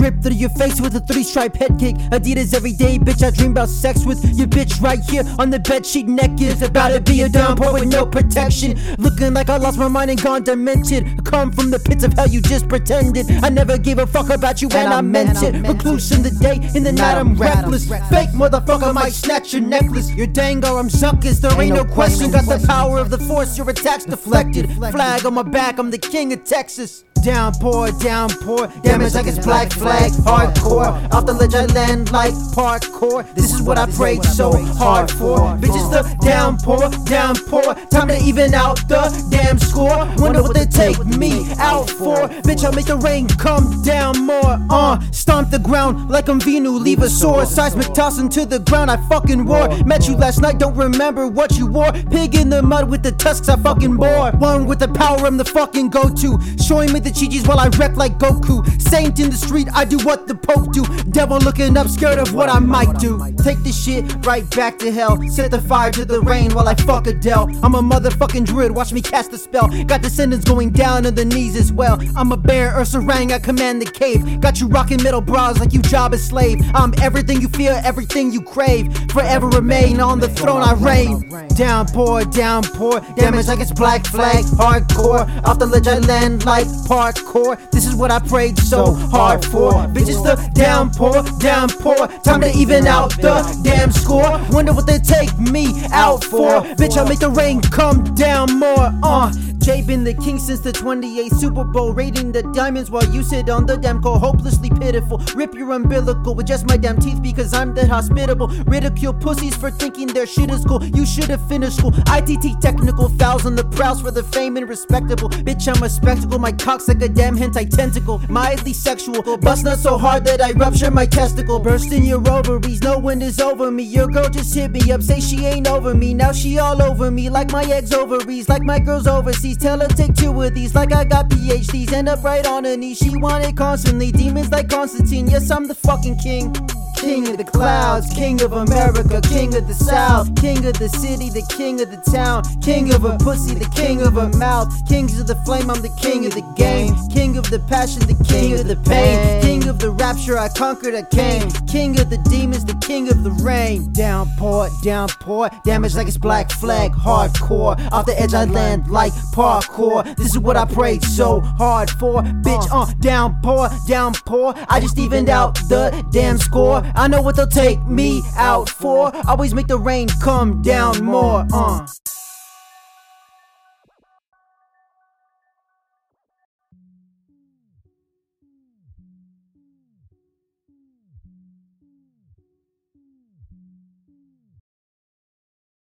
step through your face with a three stripe head kick. Adidas every day, bitch. I dream about sex with your bitch right here on the bed sheet naked. It's about to be a downpour with no protection. Looking like I lost my mind and gone demented. I come from the pits of hell you just pretended. I never gave a fuck about you and, I meant it. Recluse in the day, in the night I'm reckless. Fake motherfucker might snatch your necklace. Your dango, I'm suckers. There ain't no question. Got the power of the force, your attacks deflected. Flag on my back, I'm the king of Texas. Downpour, downpour, damage like it's black flag, hardcore. Off the ledge I land like parkour. This is what I prayed so hard for. Bitches, the downpour, downpour. Time to even out the damn score. Wonder what they take me out for. Bitch, I'll make the rain come down more. Uh, stomp the ground like I'm Venu, leave a sore. Seismic tossing to the ground, I fucking roar. Met you last night, don't remember what you wore. Pig in the mud with the tusks I fucking bore. One with the power I'm the fucking go to. Showing me the chi while I wreck like Goku. Saint in the street, I do what the Pope do. Devil looking up, scared of what I might do. Take this shit right back to hell. Set the fire to the rain while I fuck Adele. I'm a motherfucking druid, watch me cast a spell. Got descendants going down on the knees as well. I'm a bear, Ursaring, I command the cave. Got you rocking metal bras like you job a slave. I'm everything you fear, everything you crave. Forever remain on the throne I reign. Downpour, downpour, damage like it's black flag, hardcore. Off the ledge I land like parkour. This is what I prayed so hard for. Bitches, the downpour, downpour. Time to even out the damn score. Wonder what they take me out for. Bitch, I'll make the rain come down more. Uh. Jay been the king since the 28th Super Bowl, raiding the diamonds while you sit on the damn cold, hopelessly pitiful. Rip your umbilical with just my damn teeth because I'm that hospitable. Ridicule pussies for thinking their shit is cool. You should have finished school. ITT technical fouls on the prowls for the fame and respectable. Bitch, I'm a spectacle. My cock's like a damn hentai tentacle. Mildly sexual. Bust not so hard that I rupture my testicle. Burst in your ovaries. No one is over me. Your girl just hit me up. Say she ain't over me. Now she all over me. Like my ex ovaries. Like my girl's overseas. Tell her take two of these. Like I got PhDs. End up right on her knee. She wanted constantly. Demons like Constantine. Yes, I'm the fucking king. King of the clouds, King of America, King of the South, King of the city, the King of the town, King of a pussy, the King of a mouth, Kings of the flame, I'm the King of the game, King of the passion, the King of the pain, King of the rapture, I conquered, I came, King of the demons, the King of the rain. Downpour, downpour, damage like it's black flag, hardcore. Off the edge I land like parkour. This is what I prayed so hard for, bitch. Uh, downpour, downpour. I just evened out the damn score. I know what they'll take me out for. Always make the rain come down more. Uh.